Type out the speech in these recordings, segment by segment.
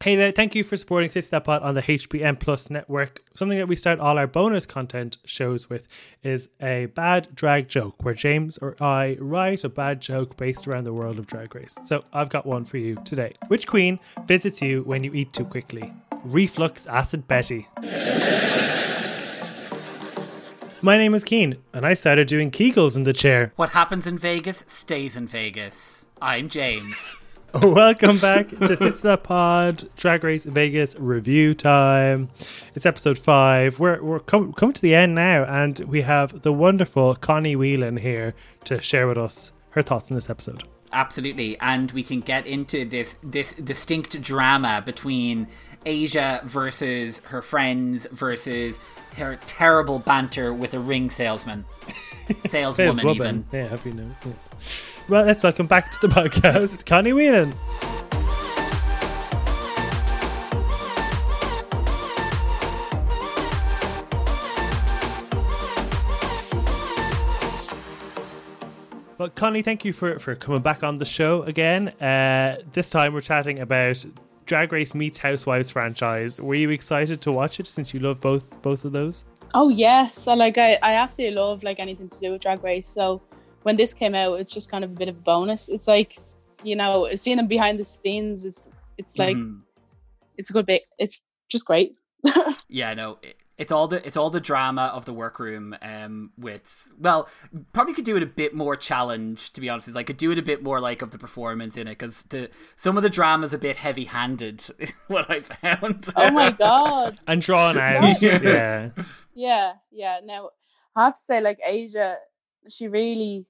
Hey there, thank you for supporting Sissy That Pod on the HPN Plus network. Something that we start all our bonus content shows with is a bad drag joke where James or I write a bad joke based around the world of drag race. So I've got one for you today. Which queen visits you when you eat too quickly? Reflux acid Betty. My name is Keen, and I started doing Kegels in the chair. What happens in Vegas stays in Vegas. I'm James. Welcome back to Sissy That Pod Drag Race Vegas Revue time. It's episode five. We're we're com- coming to the end now, and we have the wonderful Connie Whelan here to share with us her thoughts on this episode. Absolutely, and we can get into this this distinct drama between Asia versus her friends versus her terrible banter with a ring salesman, saleswoman, Saleswoman. even. Yeah, happy new. Yeah. Well, let's welcome back to the podcast, Connie Whelan. Well, Connie, thank you for, for coming back on the show again. Uh, this time we're chatting about Drag Race meets Housewives franchise. Were you excited to watch it since you love both both of those? Oh yes, so like I, I absolutely love like anything to do with Drag Race. So when this came out, it's just kind of a bit of a bonus. It's like, you know, seeing them behind the scenes. It's it's like Mhm. it's a good bit. It's just great. Yeah, no, it, it's all the it's all the drama of the workroom. Um, with well, probably could do it a bit more challenge. To be honest, is I could do it a bit more like of the performance in it because the some of the drama's a bit heavy handed. what I found. Oh my god. And drawn out. Yeah. yeah. Yeah, yeah. Now I have to say, like Asia, she really,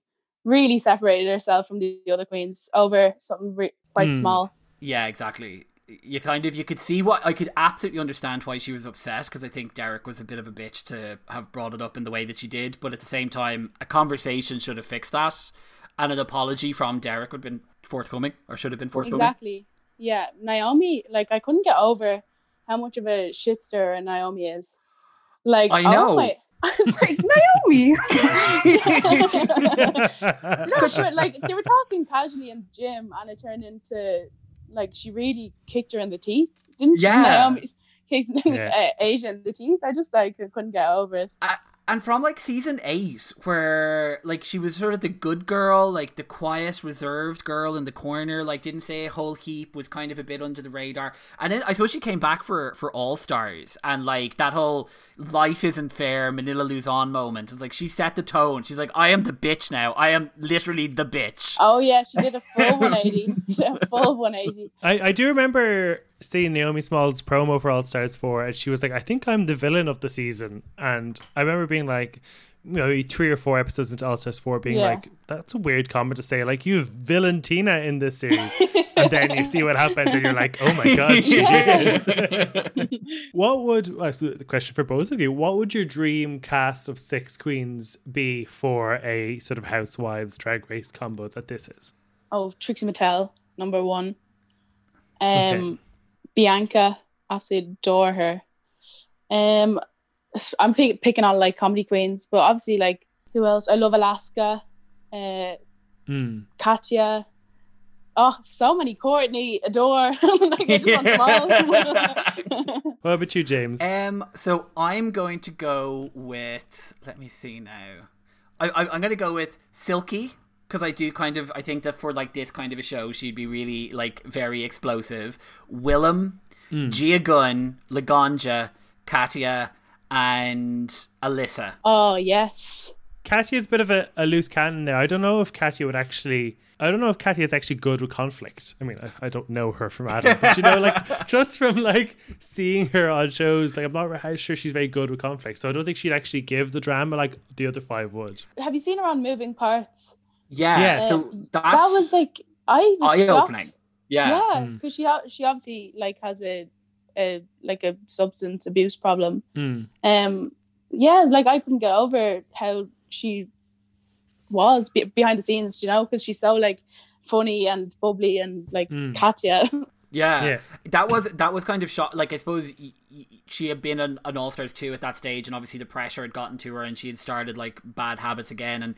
really separated herself from the other queens over something re- quite Hmm. small. Yeah, exactly. You kind of you could see what I could absolutely understand why she was upset because I think Derek was a bit of a bitch to have brought it up in the way that she did, but at the same time, a conversation should have fixed that, and an apology from Derek would have been forthcoming or should have been forthcoming. Exactly. Yeah, Naomi. Like I couldn't get over how much of a shit stirrer Naomi is. Like I oh know. my- I was like Naomi. no, sure, like they were talking casually in the gym, and it turned into like she really kicked her in the teeth, didn't Yeah. she? Naomi kicked Yeah. uh, Asia in the teeth. I just like couldn't get over it. And from like season eight, where like she was sort of the good girl, like the quiet, reserved girl in the corner, like didn't say a whole heap, was kind of a bit under the radar. And then I suppose she came back for for All Stars, and like that whole life isn't fair, Manila Luzon moment. It's like she set the tone. She's like, I am the bitch now. I am literally the bitch. Oh yeah, she did a full 180. A full 180. I, I do remember seeing Naomi Smalls promo for All Stars 4 and she was like, I think I'm the villain of the season. And I remember being like, you know, three or four episodes into All Stars 4 being Yeah. like, that's a weird comment to say. Like, you have Valentina in this series. and then you see what happens and you're like, oh my God, she is. what would, uh, the question for both of you, what would your dream cast of six queens be for a sort of housewives drag race combo that this is? Oh, Trixie Mattel, number one. Um, Okay. Bianca, absolutely adore her. Um, I'm pick, picking on like comedy queens, but obviously like who else? I love Alaska, uh, Mm. Katya. Oh, so many. Courtney, adore. like I just want them all. What about you, James? Um, so I'm going to go with. Let me see now. I, I I'm going to go with Silky because I do kind of. I think that for like this kind of a show, she'd be really like very explosive. Willam, hmm. Gia Gunn, Laganja, Katya, and Alyssa. oh yes. Katya's a bit of a, a loose cannon there. I don't know if Katya would actually. I don't know if Katya is actually good with conflict. I mean, I, I don't know her from Adam, but you know, like just from like seeing her on shows, like I'm not really sure she's very good with conflict. So I don't think she'd actually give the drama like the other five would. Have you seen her on Moving Parts? Yeah. Yes. So that's That was like I was eye opening. shocked. Yeah. Yeah, Mm. because she o- she obviously like has a, a like a substance abuse problem. Mm. Um, yeah, like I couldn't get over how she was be- behind the scenes, you know, because she's so like funny and bubbly and like Mm. Katya. Yeah. Yeah. that was that was kind of shot. Like I suppose y- y- she had been an, an All Stars two at that stage, and obviously the pressure had gotten to her, and she had started like bad habits again, and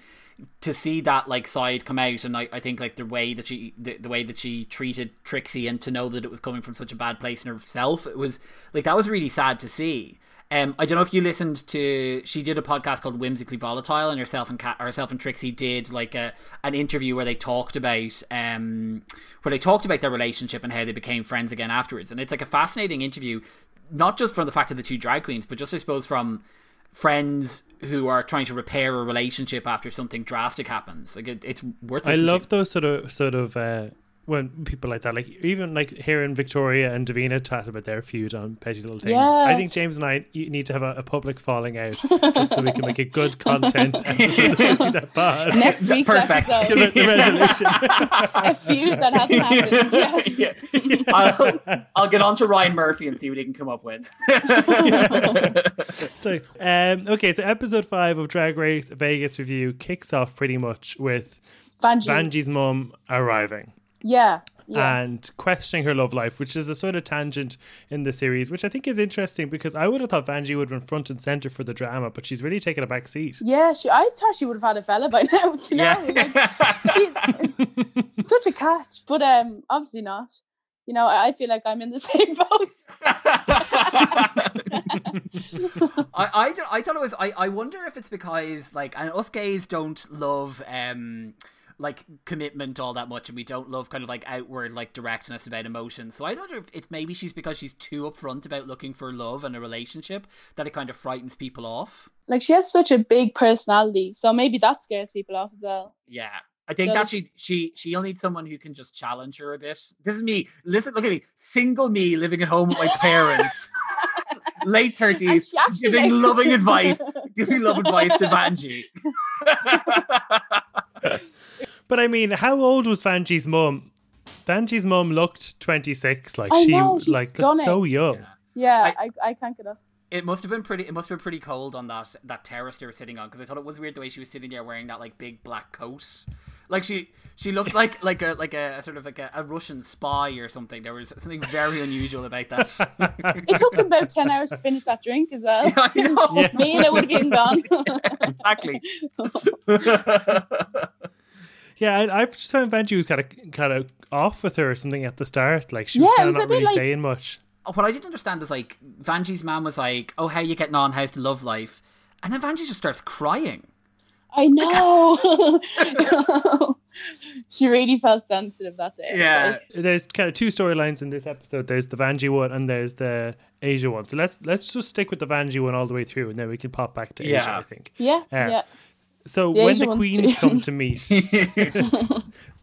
to see that like side come out, and I, I think like the way that she the, the way that she treated Trixie, and to know that it was coming from such a bad place in herself, it was like that was really sad to see. Um, I don't know if you listened to. She did a podcast called Whimsically Volatile, and herself and Kat, herself and Trixie did like a an interview where they talked about um where they talked about their relationship and how they became friends again afterwards. And it's like a fascinating interview, not just from the fact of the two drag queens, but just I suppose from friends who are trying to repair a relationship after something drastic happens. Like it, it's worth. I love to. those sort of sort of uh, when people like that, like even like hearing Victoria and Davina chat about their feud on petty little things. Yeah. I think James and I need to have a, a public falling out just so we can make a good content episode That Bad. Next week's Perfect. episode, the, the resolution. a feud that hasn't happened. Yeah. Yeah. I'll, I'll get on to Ryan Murphy and see what he can come up with. so, um, okay, so episode five of Drag Race Vegas Revue kicks off pretty much with Vanjie. Vanjie's mum arriving. Yeah. Yeah. and questioning her love life, which is a sort of tangent in the series, which I think is interesting because I would have thought Vanjie would have been front and center for the drama, but she's really taken a back seat. yeah, she, I thought she would have had a fella by now. Do you know? Like, she, such a catch, but um, obviously not. You know, I I feel like I'm in the same boat. I, I, don't- I thought it was I, I wonder if it's because like and us gays don't love um like commitment all that much and we don't love kind of like outward like directness about emotions so I wonder if it's maybe she's because she's too upfront about looking for love and a relationship that it kind of frightens people off Like she has such a big personality, so maybe that scares people off as well. Yeah. I think that she she she'll need someone who can just challenge her a bit. This is me. Listen, look at me. Single me living at home with my parents. Late thirties, giving like- loving advice, giving love advice to Vanjie. But I mean, how old was Vanjie's mum? Vanjie's mum looked 26, like I she know, she's like stunning. so young. Yeah, I, I, can't get up. it must have been pretty it must have been pretty cold on that that terrace they were sitting on because I thought it was weird the way she was sitting there wearing that like big black coat like she she looked like like a like a, sort of like a, a Russian spy or something there was something very unusual about that It took them about ten hours to finish that drink as well. I know. Yeah. Me and it would have been gone. Exactly. Yeah, I, I've just found Vanjie was kind of kind of off with her or something at the start. Like she was it kind of was not really like- saying much. what I didn't understand is like Vanjie's mom was like, "Oh, how you getting on? How's the love life?" And then Vanjie just starts crying. I know. she really felt sensitive that day. Yeah. like- There's kind of two storylines in this episode. There's the Vanjie one and there's the Asia one. So let's let's just stick with the Vanjie one all the way through, and then we can pop back to Asia. I think. yeah, um, Yeah. yeah. So The when Asia the queens too. come to meet,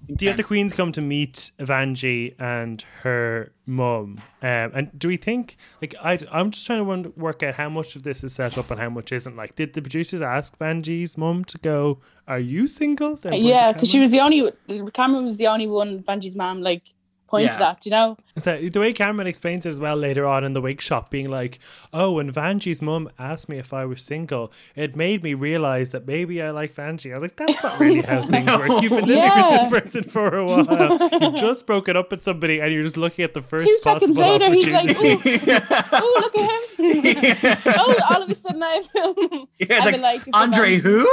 the other queens come to meet Vanjie and her mum. Um, and do we think like I I'm just trying to wonder, work out how much of this is set up and how much isn't. Like, did the producers ask Vanjie's mum to go? Are you single? Then Yeah, because she was the only Cameron was the only one Vanjie's mom like pointed Yeah. that, you know? So the way Cameron explains it as well later on in the wig shop, being like, "Oh, when Vanjie's mum asked me if I was single, it made me realize that maybe I like Vanjie." I was like, "That's not really how things work. You've been living Yeah. with this person for a while. You've just broken up with somebody, and you're just looking at the first Two seconds later he's like, opportunity." Ooh, oh look at him. oh, all of a sudden I've Yeah, I've like, been like Andre, a who?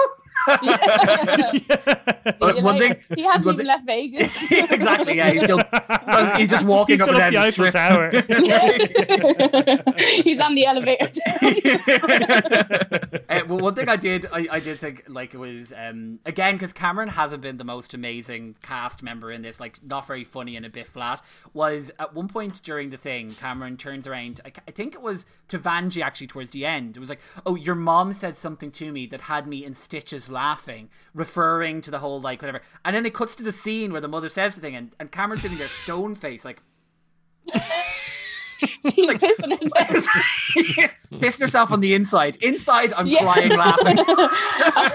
See But you one later. thing- he hasn't one even thing- left Vegas. exactly. Yeah, he's still he's just walking He's up still and up down the Eiffel. Tower. he's on the elevator. Uh, well, one thing I did, I, I did think like it was um, again because Cameron hasn't been the most amazing cast member in this, like not very funny and a bit flat. Was at one point during the thing, Cameron turns around. I, I think it was to Vanjie actually towards the end. It was like, "Oh, your mom said something to me that had me in stitches laughing," referring to the whole like whatever. And then it cuts to the scene where the mother says the thing, and, and Cameron's sitting there stone face, like, She's pissing herself. Pissing herself on the inside. Inside, I'm Yeah. crying laughing.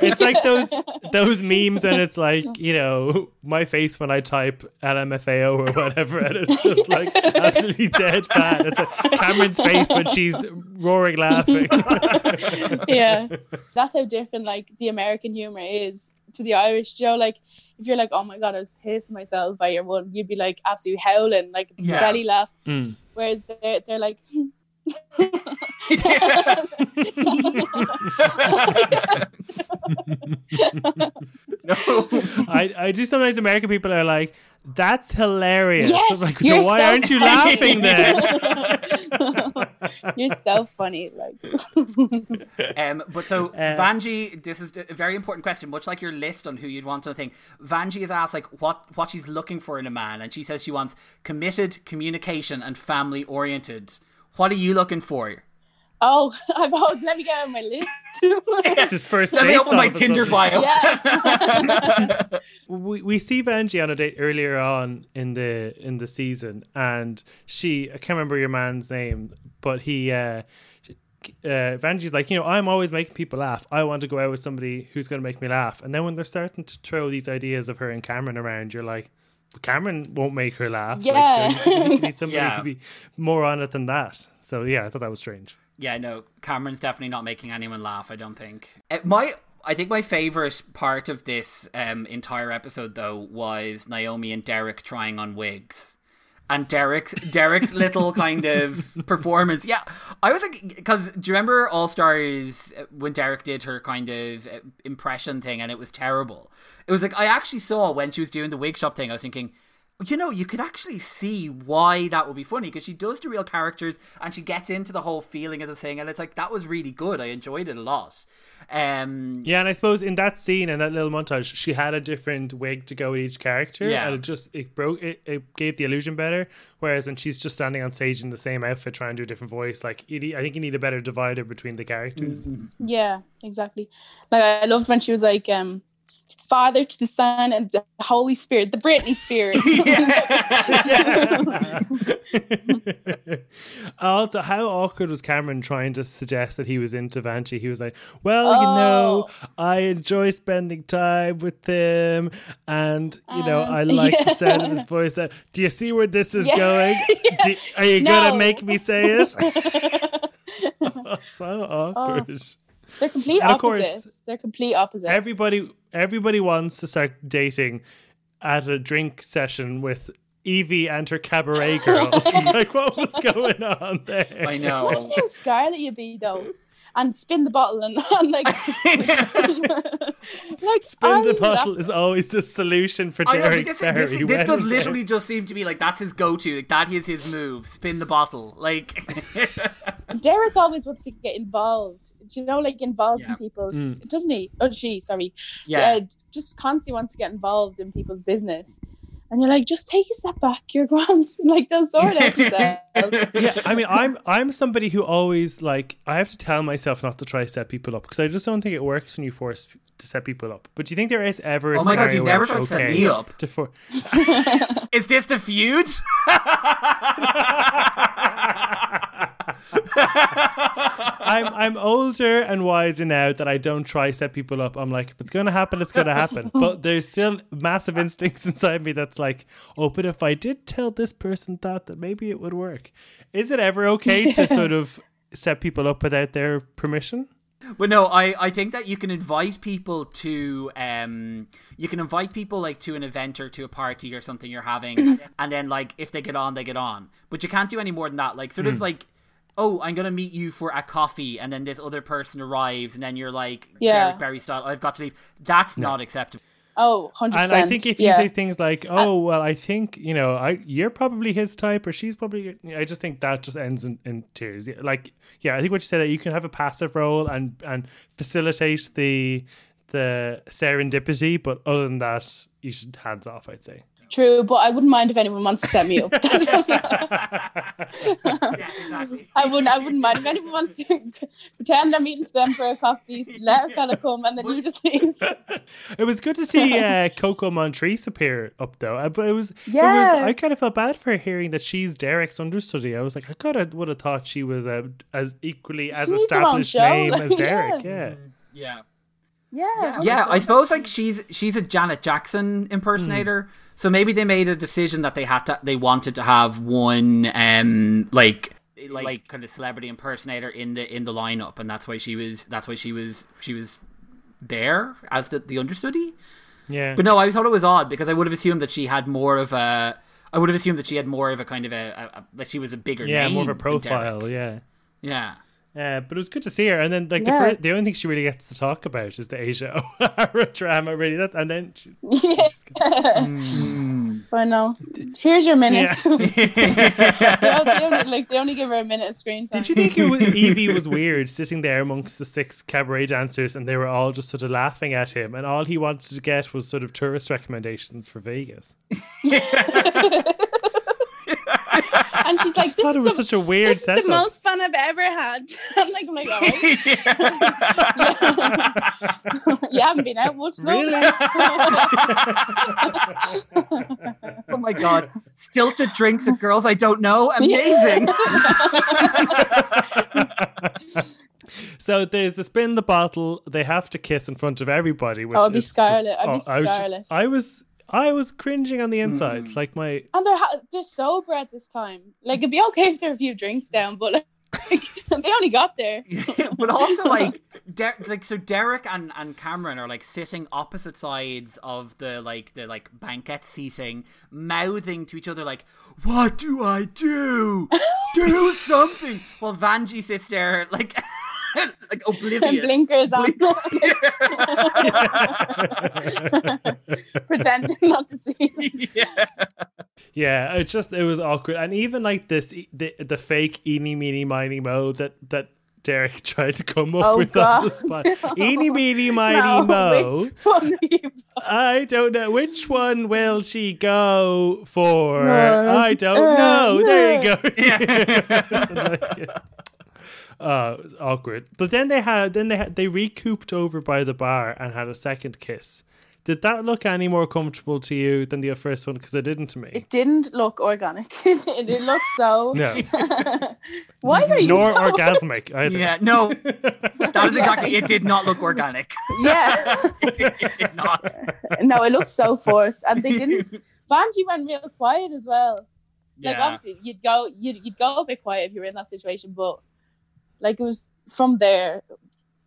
It's like those those memes when it's like you know my face when I type LMFAO or whatever, and it's just like absolutely dead bad. It's like Cameron's face when she's roaring laughing. yeah, that's how different like the American humor is to the Irish. Joe, like if you're like, oh my god, I was pissing myself by your one, you'd be like absolutely howling, like Yeah. belly laugh. Mm. Whereas they're they're like, no. I, I do sometimes American people are like, that's hilarious. Yes, I'm like, you're why so aren't you laughing then? You're so funny. Like, Um, but so Uh, Vanjie, this is a very important question. Much like your list on who you'd want to think, Vanjie is asked like what what she's looking for in a man, and she says she wants committed, communication, and family oriented. What are you looking for? Oh, I've oh, let me get on my list. It's his first Let me open my Tinder bio. yeah. we, we see Vanjie on a date earlier on in the in the season, and she I can't remember your man's name, but he uh, uh, Vanjie's like, you know, I'm always making people laugh. I want to go out with somebody who's going to make me laugh. And then when they're starting to throw these ideas of her and Cameron around, you're like, Cameron won't make her laugh. Yeah. Like, you, you need somebody Yeah. who'd be more on it than that. So yeah, I thought that was strange. Yeah, no, Cameron's definitely not making anyone laugh. I don't think. Uh, my, I think my favorite part of this um, entire episode though was Naomi and Derek trying on wigs. And Derek's Derek's little kind of performance, yeah. I was like, because do you remember All Stars uh, when Derek did her kind of uh, impression thing, and it was terrible. It was like I actually saw when she was doing the wig shop thing. I was thinking, you know, you could actually see why that would be funny because she does the real characters and she gets into the whole feeling of the thing, and it's like that was really good. I enjoyed it a lot. Um, Yeah, and I suppose in that scene and that little montage, she had a different wig to go with each character, Yeah. and it just it broke it, it gave the illusion better. Whereas when she's just standing on stage in the same outfit trying to do a different voice, like you need, I think you need a better divider between the characters. Yeah, exactly. Like I loved when she was like, um, Father to the Son and the Holy Spirit, the Britney Spirit. also, how awkward was Cameron trying to suggest that he was into Vanjie? He was like, "Well, you know, Oh. I enjoy spending time with him, and you know, Um, I like the sound of his voice. Uh, Do you see where this is Yeah. going? Do, are you gonna make me say it?" so awkward. They're complete And of course, They're complete opposites. Everybody, everybody wants to start dating at a drink session with Yvie and her cabaret girls. like, what was going on there? I know. Imagine how Scarlet you'd be though, and spin the bottle and, and like, like Spin the I would bottle is always the solution for I Derek this, Barry. this, this when does literally just seem to be like that's his go-to. Like that is his move. Spin the bottle. Like Derek always wants to get involved. Do you know, like involved Yeah. in people's, Mm. doesn't he? Oh, she, sorry. Yeah. Uh, just constantly wants to get involved in people's business. And you're like, just take a step back. You're grand. like they'll sort out themselves. yeah, I mean, I'm I'm somebody who always like I have to tell myself not to try to set people up because I just don't think it works when you force to set people up. But do you think there is ever a Oh my God, you've never it's tried to set okay me up. to for- is this the feud? I'm I'm older and wiser now that I don't try set people up. I'm like, if it's gonna happen, it's gonna happen. But there's still massive instincts inside me that's like, oh, but if I did tell this person that, that maybe it would work. Is it ever okay to sort of set people up without their permission? But no, I, I think that you can invite people to um you can invite people like to an event or to a party or something you're having and then like if they get on they get on. But you can't do any more than that. Like sort Hmm. of like oh, I'm gonna meet you for a coffee and then this other person arrives and then you're like Yeah. Derek Barry style, I've got to leave. That's not acceptable. Oh, 100%. And I think if you yeah. say things like, "Oh, well, I think you know, I you're probably his type, or she's probably," I just think that just ends in, in tears. Like, yeah, I think what you said that you can have a passive role and and facilitate the the serendipity, but other than that, you should hands off. I'd say. True, but I wouldn't mind if anyone wants to set me up. yes, exactly. I wouldn't. I wouldn't mind if anyone wants to pretend I'm meeting them for a coffee. Let a fella come, and then you just leave. It was good to see uh, Coco Montrese appear up though, uh, but it was, it was I kind of felt bad for hearing that she's Derek's understudy. I was like, I could have would have thought she was uh, as equally as needs her own established name like, as Derek. yeah. yeah. Yeah. Yeah. Yeah, I suppose like she's she's a Janet Jackson impersonator. Hmm. So maybe they made a decision that they had to they wanted to have one um like like, Like- kind of celebrity impersonator in the in the lineup and that's why she was that's why she was she was there as the, the understudy. Yeah. But no, I thought it was odd because I would have assumed that she had more of a I would have assumed that she had more of a kind of a, a, a that she was a bigger yeah, name more of a profile. Yeah. Yeah. Uh, but it was good to see her, and then like the Yeah. fir- the only thing she really gets to talk about is the Asia O'Hara drama. Really, that and then she, Yeah. Mm. I know. Here's your minute. Yeah. they, they only, like they only give her a minute of screen time. Did you think it was, Yvie was weird sitting there amongst the six cabaret dancers and they were all just sort of laughing at him and all he wanted to get was sort of tourist recommendations for Vegas? And she's I like, just "This thought it is was the, such a weird this is setup. the most fun I've ever had." I'm like, "Oh my god, you haven't been out much, though." Really? oh my god. Stilted drinks at girls I don't know. Amazing. so there's the spin the bottle. They have to kiss in front of everybody. Which Oh, I'd be is just- Scarlet. I'd be oh, I was, just- I was I was cringing on the insides. Mm. Like my And they're ha- they're sober at this time. Like it'd be okay if they're a few drinks down, but like, they only got there. but also like Der- like so Derek and, and Cameron are like sitting opposite sides of the like the like banquet seating, mouthing to each other like, "What do I do? do something." While Vanjie sits there like, like And oblivious. blinkers on, pretending not to see. yeah. Yeah, it's just it was awkward, and even like this the the fake eeny meeny miny mo that that Derek tried to come up Oh, with on the God. spot. Eeny meeny miny No, mo. which one you- I don't know which one will she go for. No. I don't Uh, know. There you go. Yeah. Like, uh, awkward. But then they had then they had they recouped over by the bar and had a second kiss. Did that look any more comfortable to you than the first one? Because it didn't to me. It didn't look organic. It, did. it looked so. No, Why are you? nor so- orgasmic either. Yeah. No. That is exactly it did not look organic. Yeah. it did not. no, it looked so forced, and they didn't. Vanjie went real quiet as well. Like Yeah. obviously, you'd go you'd, you'd go a bit quiet if you were in that situation, but like it was from there.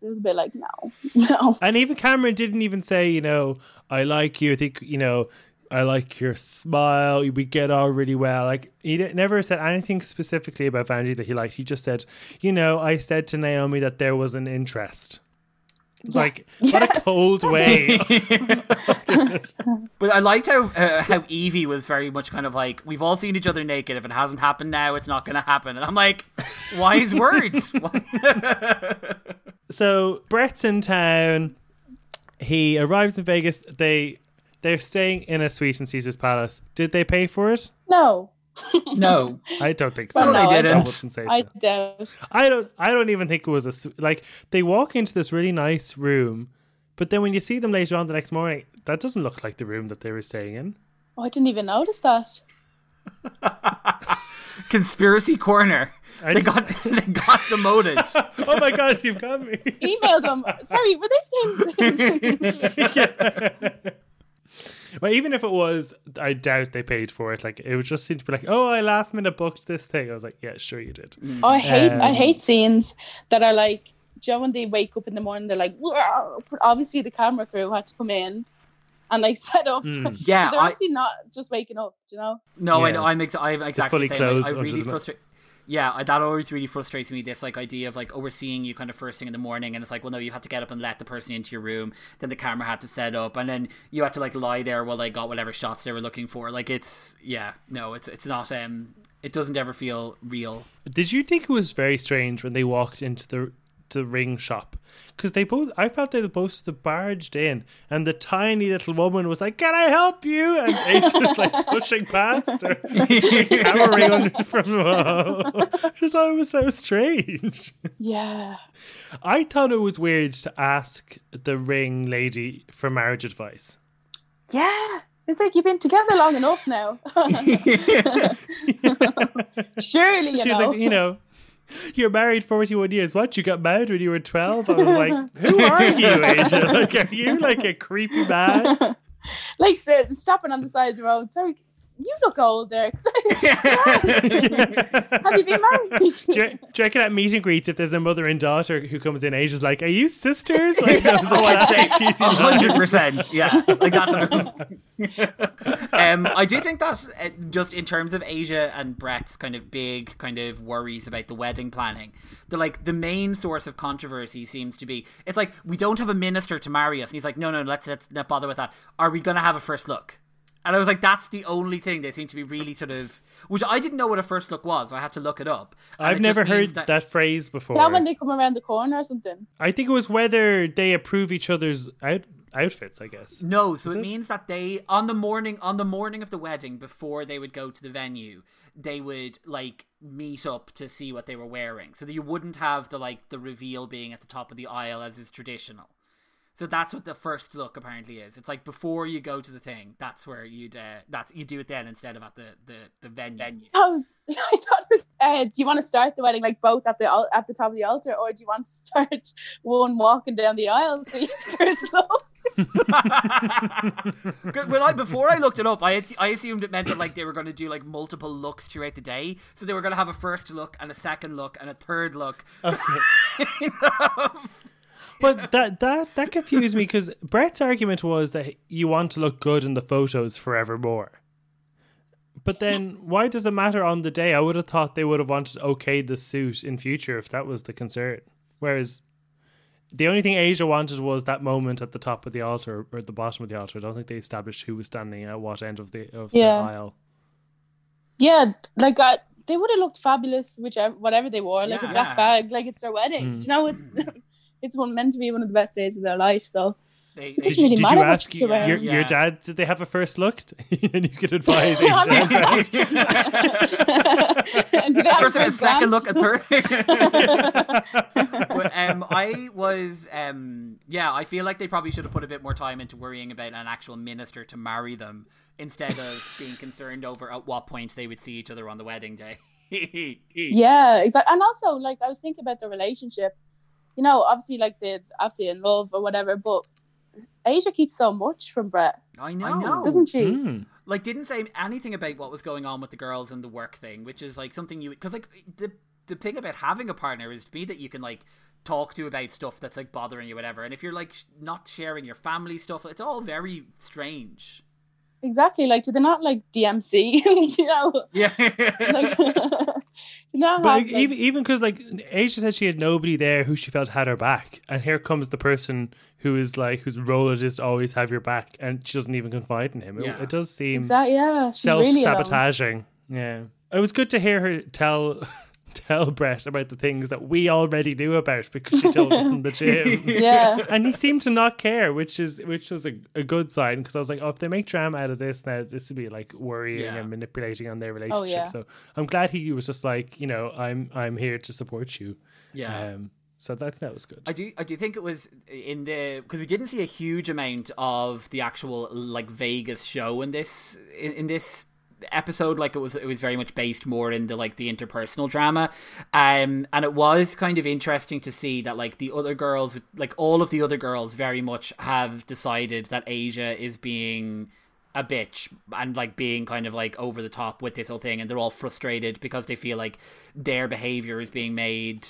It was a bit like no, no. And even Cameron didn't even say, you know, I like you. I think, you know, I like your smile. We get on really well. Like he never said anything specifically about Vanjie that he liked. He just said, you know, I said to Naomi that there was an interest. Like what a cold way. But I liked how uh, how Yvie was very much kind of like, we've all seen each other naked. If it hasn't happened now, it's not going to happen. And I'm like, wise words. so Brett's in town. He arrives in Vegas. They they're staying in a suite in Caesar's Palace. Did they pay for it? No, No. I don't think so. Well, no, I didn't. I don't. wouldn't say I so. doubt. I don't. I don't even think it was a su- like. They walk into this really nice room, but then when you see them later on the next morning, that doesn't look like the room that they were staying in. Oh, I didn't even notice that. Conspiracy corner. I They just- got they got demoted. oh my gosh, you've got me. Email them. Sorry, were they staying? Well, even if it was, I doubt they paid for it. Like it would just seem to be like, oh, I last minute booked this thing. I was like, yeah, sure you did. Oh, I hate I Um, hate scenes that are like Joe when they wake up in the morning they're like "Whoa." obviously the camera crew had to come in and like set up. Mm. Yeah. they're I, obviously not just waking up, do you know? No, I know. I'm, ex- I'm exactly fully the same. I- clothed I, under really the- frustrate. Yeah, that always really frustrates me. This like idea of like, oh, we're seeing you kind of first thing in the morning, and it's like, well, no, you had to get up and let the person into your room. Then the camera had to set up, and then you had to like lie there while they got whatever shots they were looking for. Like, it's yeah, no, it's it's not. Um, it doesn't ever feel real. Did you think it was very strange when they walked into the the ring shop? Because they both, I felt they both barged in, and the tiny little woman was like, "Can I help you?" And Asia was like pushing past her, cowering under from. Oh. Just thought it was so strange. Yeah. I thought it was weird to ask the ring lady for marriage advice. Yeah. It's like you've been together long enough now. Surely you she was know. like, you know, you're married 41 years. What? You got married when you were 12? I was like, who are you, Asia? Like, are you like a creepy man? like so, stopping on the side of the road. Sorry, You look older. there. Have you been married? do, you, do you reckon at meet and greets if there's a mother and daughter who comes in, Asia's like, "Are you sisters?" Like that was a Oh, I'd say classic hundred percent. Yeah, like that's. um, I do think that uh, just in terms of Asia and Brett's kind of big kind of worries about the wedding planning, the like the main source of controversy seems to be it's like we don't have a minister to marry us, and he's like, no, no, let's let's not bother with that. Are we going to have a first look? And I was like, that's the only thing they seem to be really sort of, which I didn't know what a first look was. I had to look it up. And I've it never heard means that, phrase before. Is that when they come around the corner or something? I think it was whether they approve each other's out- outfits. I guess. No, so it, it? means that they on the morning on the morning of the wedding before they would go to the venue, they would like meet up to see what they were wearing. So that you wouldn't have the like the reveal being at the top of the aisle as is traditional. So that's what the first look apparently is. It's like before you go to the thing, that's where you'd uh, that's you do it then instead of at the the, the venue. I was, I thought it was, uh, do you want to start the wedding like both at the at the top of the altar, or do you want to start one walking down the aisle? So you first look? when I before I looked it up, I I assumed it meant that like they were going to do like multiple looks throughout the day. So they were going to have a first look and a second look and a third look. But that that that confused me because Brett's argument was that you want to look good in the photos forevermore. But then, why does it matter on the day? I would have thought they would have wanted to okay the suit in future if that was the concern. Whereas, the only thing Asia wanted was that moment at the top of the altar or at the bottom of the altar. I don't think they established who was standing at what end of the of Yeah. the aisle. Yeah, like I, they would have looked fabulous, whichever whatever they wore, like Yeah. a black bag, like it's their wedding. Mm. Do you know, it's it's one meant to be one of the best days of their life. So They, It doesn't Did, really did matter you ask you your, your, Yeah. your dad? Did they have a first look? and you could advise Asia. And mean- Brett. and do they have First, a a first second glance? look, a third. but, um, I was, um, yeah, I feel like they probably should have put a bit more time into worrying about an actual minister to marry them instead of being concerned over at what point they would see each other on the wedding day. Yeah, exactly. And also, like, I was thinking about the relationship. You know, obviously, like, they're absolutely in love or whatever, but Asia keeps so much from Brett, I know. I know. doesn't she? Hmm. like didn't say anything about what was going on with the girls and the work thing, which is like something you because like the the thing about having a partner is to me that you can like talk to about stuff that's like bothering you, whatever. And if you're like sh- not sharing your family stuff, it's all very strange. Exactly. Like, do they not like DMC? you know, yeah. like, do not But like, like- even even because like Asia said she had nobody there who she felt had her back, and here comes the person who is like whose role it is to always have your back, and she doesn't even confide in him. It, Yeah. it does seem Exactly. Yeah, she's self really alone. sabotaging. yeah, it was good to hear her tell tell Brett about the things that we already knew about because she told us in the gym. Yeah. and he seemed to not care, which is which was a, a good sign because I was like, oh, if they make drama out of this, now this would be like worrying Yeah. and manipulating on their relationship. Oh, yeah. So I'm glad he was just like, you know, I'm I'm here to support you. yeah. Um, so that that was good. I do I do think it was in the because we didn't see a huge amount of the actual like Vegas show in this in, in this episode like it was it was very much based more in the like the interpersonal drama. Um and it was kind of interesting to see that like the other girls like all of the other girls very much have decided that Asia is being a bitch and like being kind of like over the top with this whole thing and they're all frustrated because they feel like their behavior is being made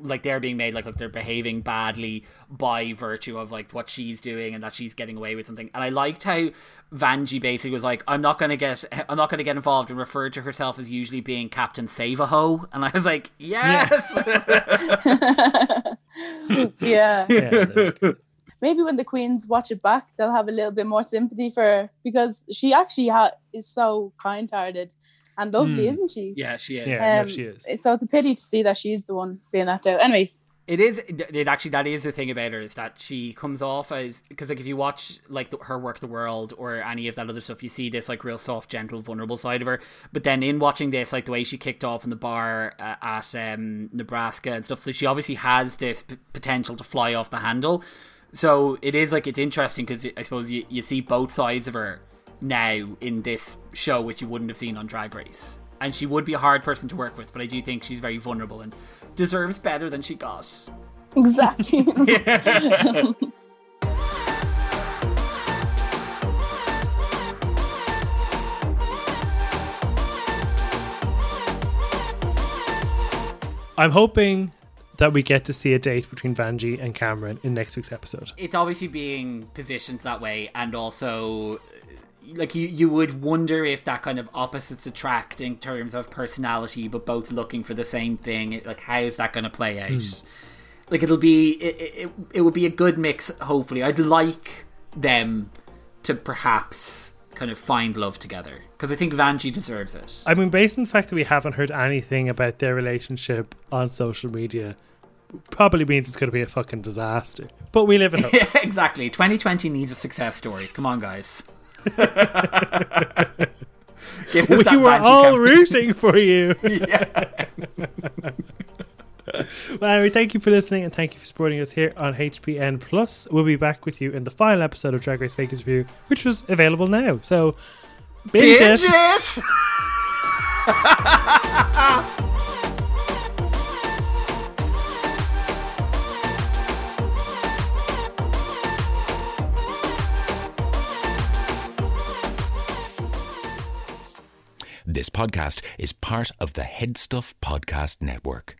like they're being made like like they're behaving badly by virtue of like what she's doing and that she's getting away with something and I liked how Vanjie basically was like I'm not going to get I'm not going to get involved and referred to herself as usually being Captain Save a Ho and I was like yes yeah. yeah, that was good. Maybe when the queens watch it back, they'll have a little bit more sympathy for her because she actually ha- is so kind-hearted and lovely, Mm. isn't she? yeah, she is. Yeah, no, Um, she is. So it's a pity to see that she's the one being left out. Anyway, It is. It actually that is the thing about her is that she comes off as because like if you watch like the, her Werq the World or any of that other stuff, you see this like real soft, gentle, vulnerable side of her. But then in watching this, like the way she kicked off in the bar uh, at um, Nebraska and stuff, so she obviously has this p- potential to fly off the handle. So it is like it's interesting because I suppose you, you see both sides of her now in this show, which you wouldn't have seen on Drag Race. And she would be a hard person to work with, but I do think she's very vulnerable and deserves better than she got. Exactly. I'm hoping that we get to see a date between Vanjie and Cameron in next week's episode. It's obviously being positioned that way, and also like you you would wonder if that kind of opposites attract in terms of personality, but both looking for the same thing. Like, how is that going to play out? Hmm. Like, it'll be it, it it would be a good mix. Hopefully, I'd like them to perhaps kind of find love together because I think Vanjie deserves it. I mean, based on the fact that we haven't heard anything about their relationship on social media, probably means it's going to be a fucking disaster. But we live in hope. Yeah, exactly. 2020 needs a success story. Come on, guys. Give us we were all campaign. rooting for you. Yeah. Well, anyway, thank you for listening and thank you for supporting us here on HPN Plus. We'll be back with you in the final episode of Drag Race Vegas Revue, which was available now. So, binge, Binge it. it! This podcast is part of the Headstuff Podcast Network.